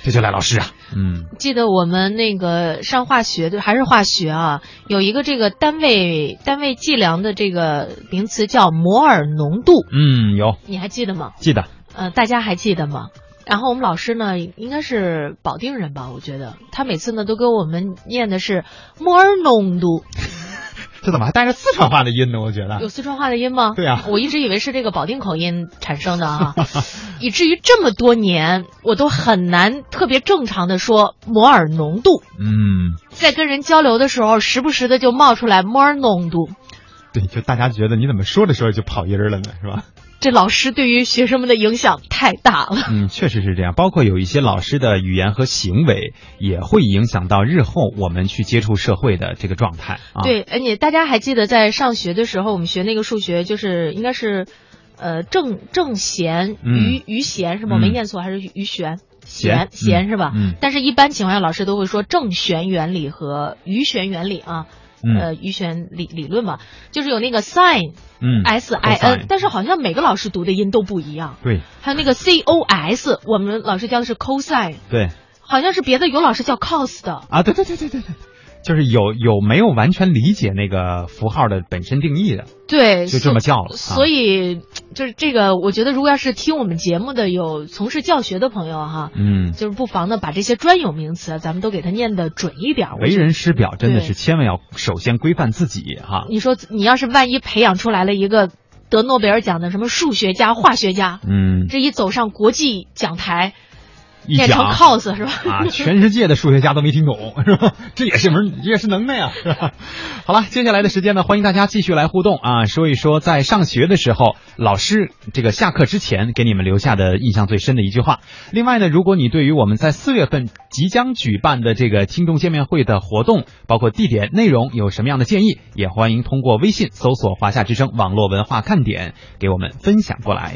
这就赖老师啊，嗯记得我们那个上化学的还是化学啊，有一个这个单位单位计量的这个名词叫摩尔浓度，嗯，有你还记得吗？记得，呃，大家还记得吗？然后我们老师呢，应该是保定人吧，我觉得他每次呢都给我们念的是摩尔浓度，这怎么还带着四川话的音呢？我觉得有四川话的音吗？对啊我一直以为是这个保定口音产生的啊，以至于这么多年我都很难特别正常的说摩尔浓度。嗯，在跟人交流的时候，时不时的就冒出来摩尔浓度。对，就大家觉得你怎么说着说着就跑音儿了呢？是吧？这老师对于学生们的影响太大了。嗯，确实是这样。包括有一些老师的语言和行为，也会影响到日后我们去接触社会的这个状态啊。对，而且大家还记得在上学的时候，我们学那个数学，就是应该是，呃，正正弦嗯余余弦是吗？我嗯没念错，还是余弦？弦弦是吧？嗯但是，一般情况下，老师都会说正弦原理和余弦原理啊。嗯呃，余弦理理论嘛，就是有那个 sin，嗯 s i n，但是好像每个老师读的音都不一样。对还有那个 c o s，我们老师教的是 cosine，对好像是别的有老师叫 cos 的。啊，对对对对对对，就是有有没有完全理解那个符号的本身定义的，对，就这么叫了啊所以就是这个，我觉得如果要是听我们节目的有从事教学的朋友哈，嗯，就是不妨呢把这些专有名词，咱们都给他念的准一点。为人师表真的是千万要首先规范自己哈。你说你要是万一培养出来了一个得诺贝尔奖的什么数学家、化学家，嗯，这一走上国际讲台，一念成讲 cos 是吧？啊，全世界的数学家都没听懂，是吧？这也是门，这也是能耐啊，是吧？好了，接下来的时间呢，欢迎大家继续来互动啊，说一说在上学的时候，老师这个下课之前给你们留下的印象最深的一句话。另外呢，如果你对于我们在四月份即将举办的这个听众见面会的活动，包括地点、内容有什么样的建议，也欢迎通过微信搜索“华夏之声网络文化看点”给我们分享过来。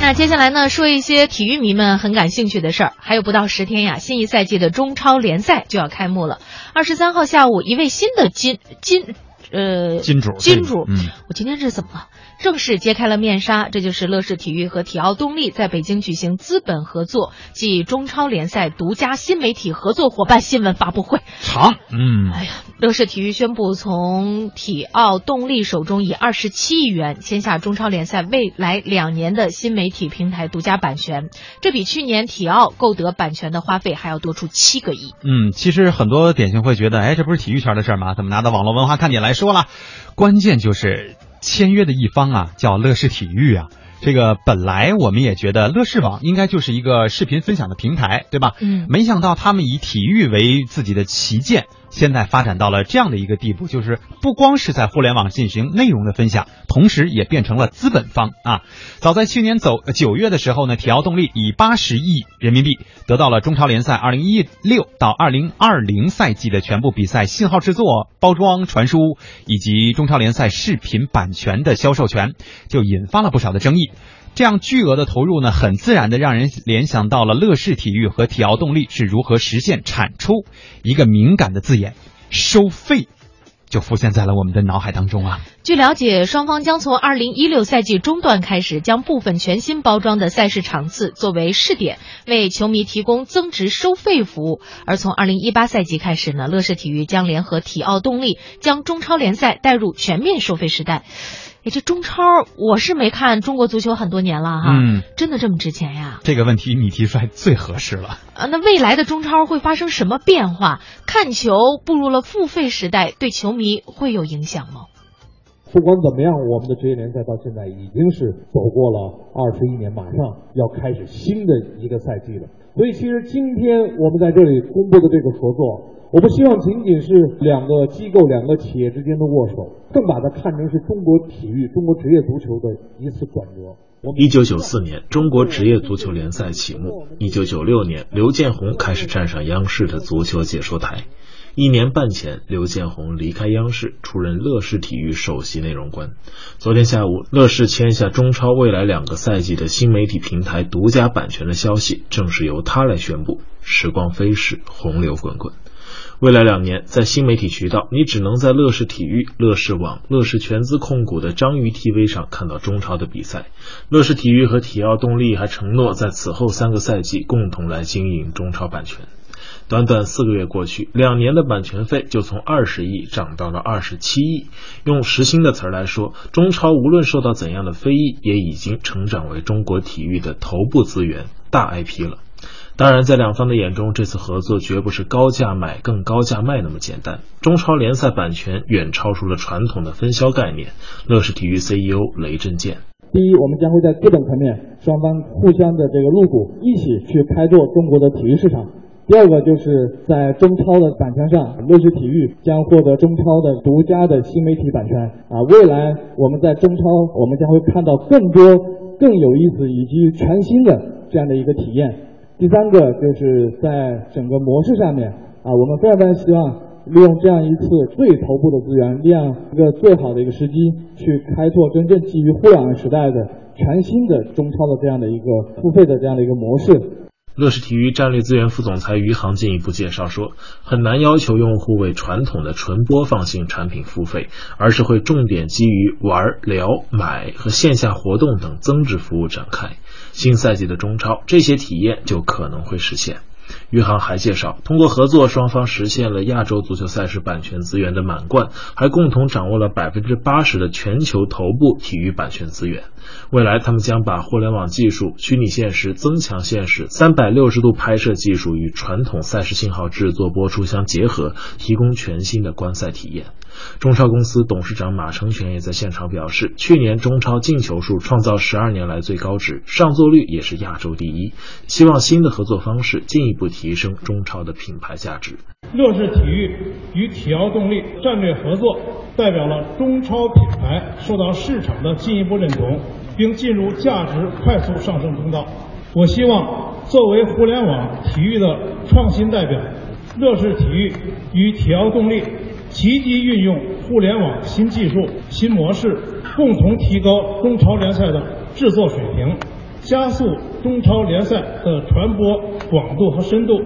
那接下来呢，说一些体育迷们很感兴趣的事儿。还有不到十天呀，新一赛季的中超联赛就要开幕了。二十三号下午，一位新的金金呃金主金主，嗯我今天这是怎么了？正式揭开了面纱，这就是乐视体育和体奥动力在北京举行资本合作暨中超联赛独家新媒体合作伙伴新闻发布会。长，嗯，哎呀，乐视体育宣布从体奥动力手中以二十七亿元签下中超联赛未来两年的新媒体平台独家版权，这比去年体奥购得版权的花费还要多出七个亿。嗯，其实很多典型会觉得，哎，这不是体育圈的事儿吗？怎么拿到网络文化看点来说了？关键就是签约的一方啊，叫乐视体育啊。这个本来我们也觉得乐视网应该就是一个视频分享的平台，对吧？嗯没想到他们以体育为自己的旗舰，现在发展到了这样的一个地步，就是不光是在互联网进行内容的分享，同时也变成了资本方啊。早在去年走九月的时候呢，体奥动力以八十亿人民币得到了中超联赛二零一六到二零二零赛季的全部比赛信号制作、包装、传输以及中超联赛视频版权的销售权，就引发了不少的争议。这样巨额的投入呢，很自然的让人联想到了乐视体育和体奥动力是如何实现产出。一个敏感的字眼——收费，就浮现在了我们的脑海当中啊。据了解，双方将从二零一六赛季中段开始，将部分全新包装的赛事场次作为试点，为球迷提供增值收费服务。而从二零一八赛季开始呢，乐视体育将联合体奥动力，将中超联赛带入全面收费时代。哎，这中超我是没看中国足球很多年了哈，嗯真的这么值钱呀？这个问题你提出来最合适了。啊，那未来的中超会发生什么变化？看球步入了付费时代，对球迷会有影响吗？不管怎么样，我们的职业联赛到现在已经是走过了二十一年，马上要开始新的一个赛季了。所以，其实今天我们在这里公布的这个合作，我不希望仅仅是两个机构、两个企业之间的握手，更把它看成是中国体育、中国职业足球的一次转折。一九九四年，中国职业足球联赛启幕。一九九六年，刘建宏开始站上央视的足球解说台。一年半前，刘建宏离开央视，出任乐视体育首席内容官。昨天下午，乐视签下中超未来两个赛季的新媒体平台独家版权的消息，正是由他来宣布。时光飞逝，洪流滚滚。未来两年，在新媒体渠道，你只能在乐视体育、乐视网、乐视全资控股的章鱼 TV 上看到中超的比赛。乐视体育和体奥动力还承诺在此后三个赛季共同来经营中超版权。短短四个月过去，两年的版权费就从二十亿涨到了二十七亿。用时兴的词儿来说，中超无论受到怎样的非议，也已经成长为中国体育的头部资源、大 IP 了。当然，在两方的眼中，这次合作绝不是高价买更高价卖那么简单。中超联赛版权远超出了传统的分销概念。乐视体育 CEO 雷震健：第一，我们将会在资本层面双方互相的这个入股，一起去开拓中国的体育市场。第二个就是在中超的版权上，乐视体育将获得中超的独家的新媒体版权啊。未来我们在中超，我们将会看到更多更有意思以及全新的这样的一个体验。第三个就是在整个模式上面啊，我们非常非常希望利用这样一次最头部的资源，利用一个最好的一个时机，去开拓真正基于互联网时代的全新的中超的这样的一个付费的这样的一个模式。乐视体育战略资源副总裁余杭进一步介绍说，很难要求用户为传统的纯播放性产品付费，而是会重点基于玩、聊、买和线下活动等增值服务展开。新赛季的中超，这些体验就可能会实现。余杭还介绍，通过合作，双方实现了亚洲足球赛事版权资源的满贯，还共同掌握了百分之八十的全球头部体育版权资源。未来，他们将把互联网技术、虚拟现实、增强现实、三百六十度拍摄技术与传统赛事信号制作播出相结合，提供全新的观赛体验。中超公司董事长马成全也在现场表示，去年中超进球数创造十二年来最高值，上座率也是亚洲第一。希望新的合作方式进一步不提升中超的品牌价值。乐视体育与体奥动力战略合作，代表了中超品牌受到市场的进一步认同，并进入价值快速上升通道。我希望作为互联网体育的创新代表，乐视体育与体奥动力。积极运用互联网新技术、新模式，共同提高中超联赛的制作水平，加速中超联赛的传播广度和深度，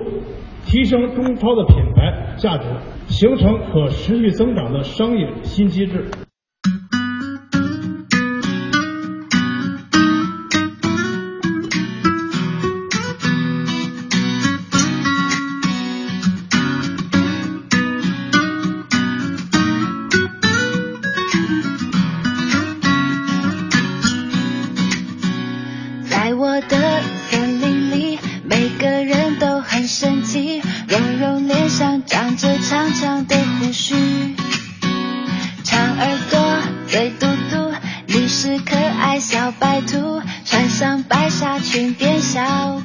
提升中超的品牌价值，形成可持续增长的商业新机制。请别笑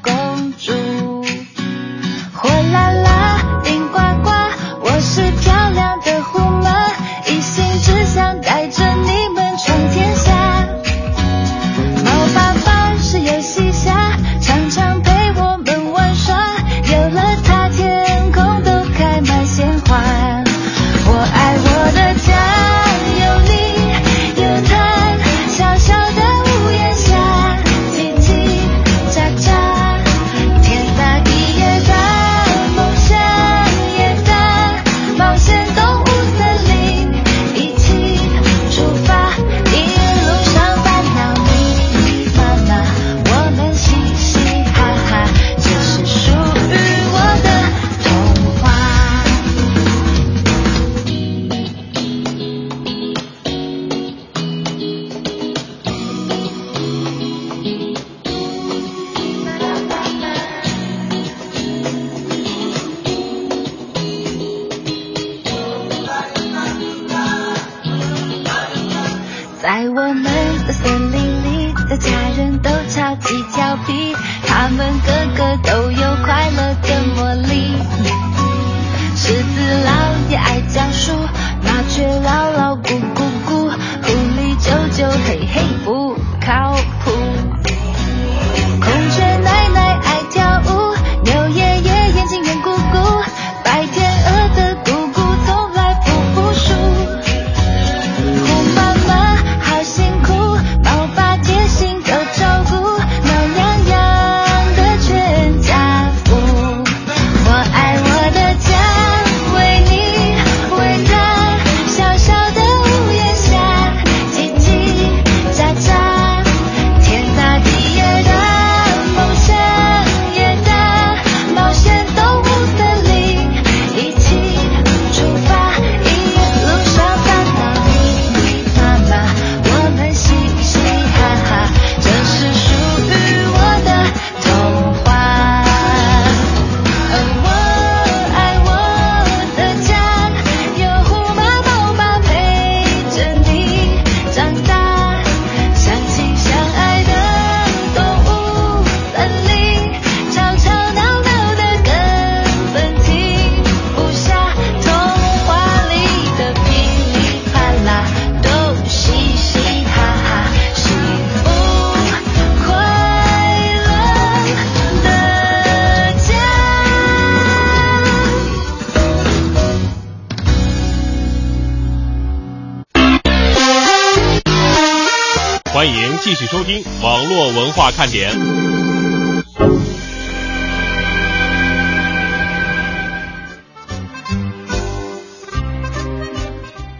看点。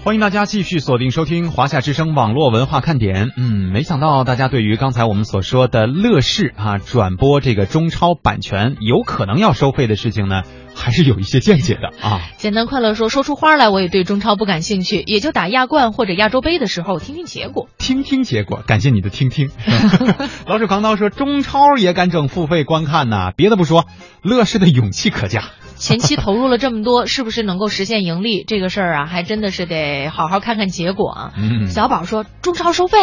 欢迎大家继续锁定收听华夏之声网络文化看点。嗯，没想到大家对于刚才我们所说的乐视啊转播这个中超版权有可能要收费的事情呢，还是有一些见解的啊。简单快乐说，说出花来，我也对中超不感兴趣，也就打亚冠或者亚洲杯的时候听听结果。听听结果，感谢你的听听。<laughs> 老鼠扛刀说，中超也敢整付费观看呐、别的不说，乐视的勇气可嘉。前期投入了这么多，是不是能够实现盈利？这个事儿啊，还真的是得好好看看结果啊。嗯小宝说中超收费，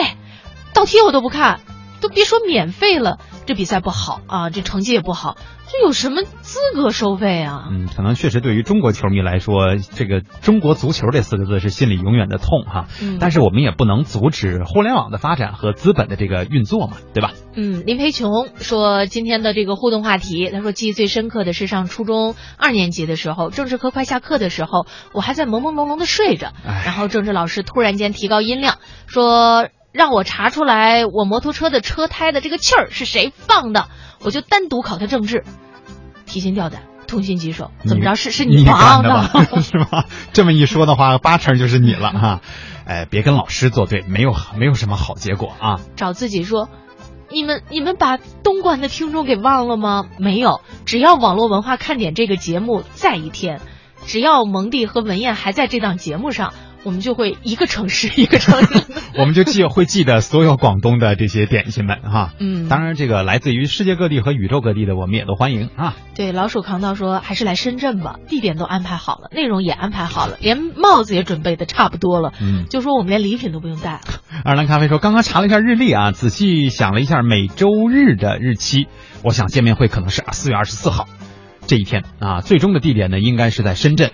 倒贴我都不看，都别说免费了，这比赛不好啊，这成绩也不好，这有什么资格收费啊？嗯，可能确实对于中国球迷来说，这个中国足球这四个字是心里永远的痛哈。嗯但是我们也不能阻止互联网的发展和资本的这个运作嘛，对吧？嗯，林培琼说今天的这个互动话题，他说记忆最深刻的是上初中二年级的时候，政治课快下课的时候，我还在朦朦胧胧的睡着，然后政治老师突然间提高音量，说让我查出来我摩托车的车胎的这个气儿是谁放的，我就单独考他政治，提心吊胆，痛心疾首，怎么着是是你放干的吧？<laughs> 是吧？这么一说的话，八成就是你了哈。哎，别跟老师作对，没有没有什么好结果啊。找自己说，你们你们把东莞的听众给忘了吗？没有，只要网络文化看点这个节目在一天，只要蒙蒂和文燕还在这档节目上，我们就会一个城市 <laughs> 一个城市。<laughs> 我们就记会记得所有广东的这些点心们哈。嗯当然这个来自于世界各地和宇宙各地的，我们也都欢迎啊。对，老鼠扛刀说还是来深圳吧，地点都安排好了，内容也安排好了，连帽子也准备的差不多了。嗯，就说我们连礼品都不用带了。<laughs> 二兰咖啡说，刚刚查了一下日历啊，仔细想了一下每周日的日期，我想见面会可能是四月二十四号这一天啊。最终的地点呢，应该是在深圳。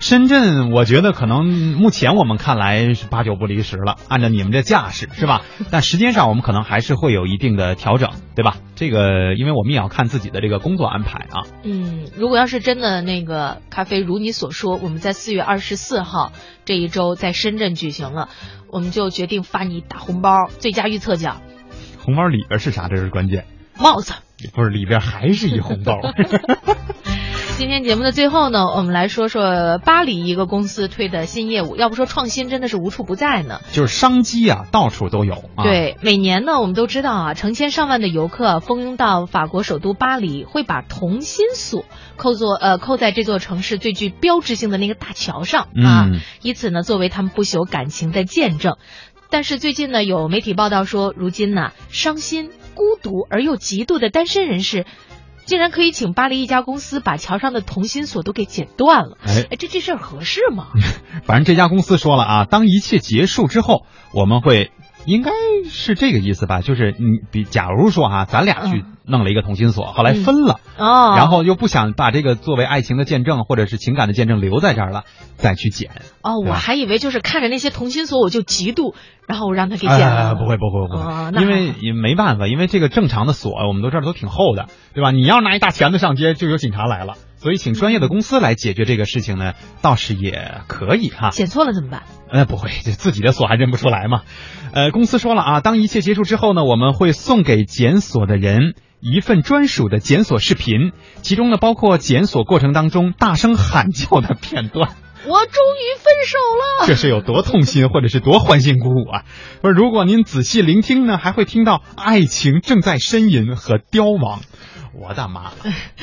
深圳，我觉得可能目前我们看来是八九不离十了，按照你们这架势是吧？但时间上我们可能还是会有一定的调整，对吧？这个，因为我们也要看自己的这个工作安排啊。嗯，如果要是真的那个咖啡如你所说，我们在四月二十四号这一周在深圳举行了，我们就决定发你大红包，最佳预测奖红包里边是啥？这是关键。帽子。不是里边还是一红包。<laughs> 今天节目的最后呢，我们来说说巴黎一个公司推的新业务。要不说创新真的是无处不在呢。就是商机啊，到处都有啊。对，每年呢，我们都知道啊，成千上万的游客蜂拥到法国首都巴黎，会把同心锁扣作呃扣在这座城市最具标志性的那个大桥上啊，嗯以此呢作为他们不朽感情的见证。但是最近呢，有媒体报道说，如今呢，伤心、孤独而又极度的单身人士。竟然可以请巴黎一家公司把桥上的同心锁都给剪断了，哎哎，这这事儿合适吗？<laughs> 反正这家公司说了啊，当一切结束之后，我们会应该是这个意思吧？就是你比，假如说啊，咱俩去弄了一个同心锁，后来分了，哦，然后又不想把这个作为爱情的见证或者是情感的见证留在这儿了，再去捡。哦，我还以为就是看着那些同心锁我就嫉妒，然后我让他给捡了。呃不会不会不会，哦因为也没办法，因为这个正常的锁我们都知道都挺厚的，对吧？你要拿一大钳子上街，就有警察来了。所以请专业的公司来解决这个事情呢，倒是也可以哈。写错了怎么办？呃，不会，这自己的锁还认不出来嘛。呃，公司说了啊，当一切结束之后呢，我们会送给检索的人一份专属的检索视频，其中呢包括检索过程当中大声喊叫的片段。我终于分手了。这是有多痛心，或者是多欢欣鼓舞啊！说如果您仔细聆听呢，还会听到爱情正在呻吟和凋亡。我的妈！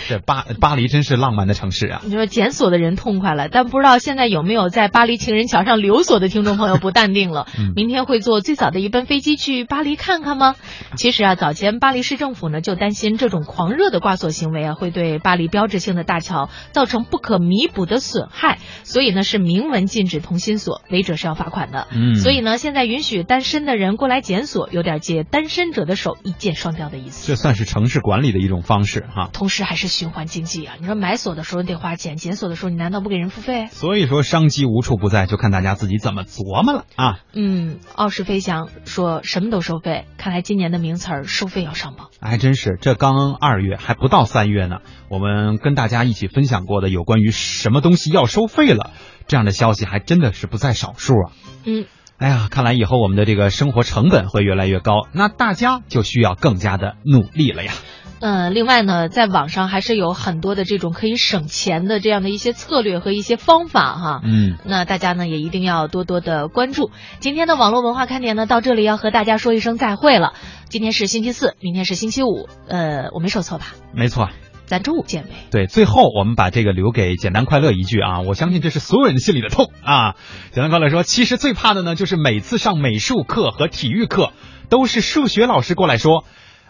这巴巴黎真是浪漫的城市啊！你说检索的人痛快了，但不知道现在有没有在巴黎情人桥上留锁的听众朋友不淡定了。嗯 <laughs> 明天会坐最早的一班飞机去巴黎看看吗？其实啊，早前巴黎市政府呢就担心这种狂热的挂锁行为啊会对巴黎标志性的大桥造成不可弥补的损害，所以呢是明文禁止同心锁，违者是要罚款的。嗯所以呢现在允许单身的人过来检索，有点借单身者的手一箭双雕的意思。这算是城市管理的一种方式哈。同时还是循环经济啊！你说买锁的时候你得花钱，检索的时候你难道不给人付费？所以说商机无处不在，就看大家自己怎么琢磨了啊！嗯，傲视飞翔说什么都收费，看来今年的名词儿收费要上榜。还真是，这刚二月，还不到三月呢。我们跟大家一起分享过的有关于什么东西要收费了这样的消息，还真的是不在少数啊。嗯，哎呀，看来以后我们的这个生活成本会越来越高，那大家就需要更加的努力了呀。呃，另外呢，在网上还是有很多的这种可以省钱的这样的一些策略和一些方法哈。嗯，那大家呢也一定要多多的关注。今天的网络文化看点呢，到这里要和大家说一声再会了。今天是星期四，明天是星期五，呃，我没说错吧？没错。咱周五见呗。对，最后我们把这个留给简单快乐一句啊，我相信这是所有人心里的痛啊。简单快乐说，其实最怕的呢，就是每次上美术课和体育课，都是数学老师过来说，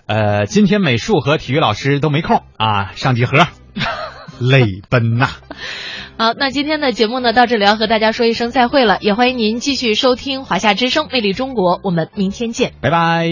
呃，今天美术和体育老师都没空啊，上几何，<laughs> 泪奔呐、好，那今天的节目呢，到这里要和大家说一声再会了，也欢迎您继续收听华夏之声《魅力中国》，我们明天见。拜拜。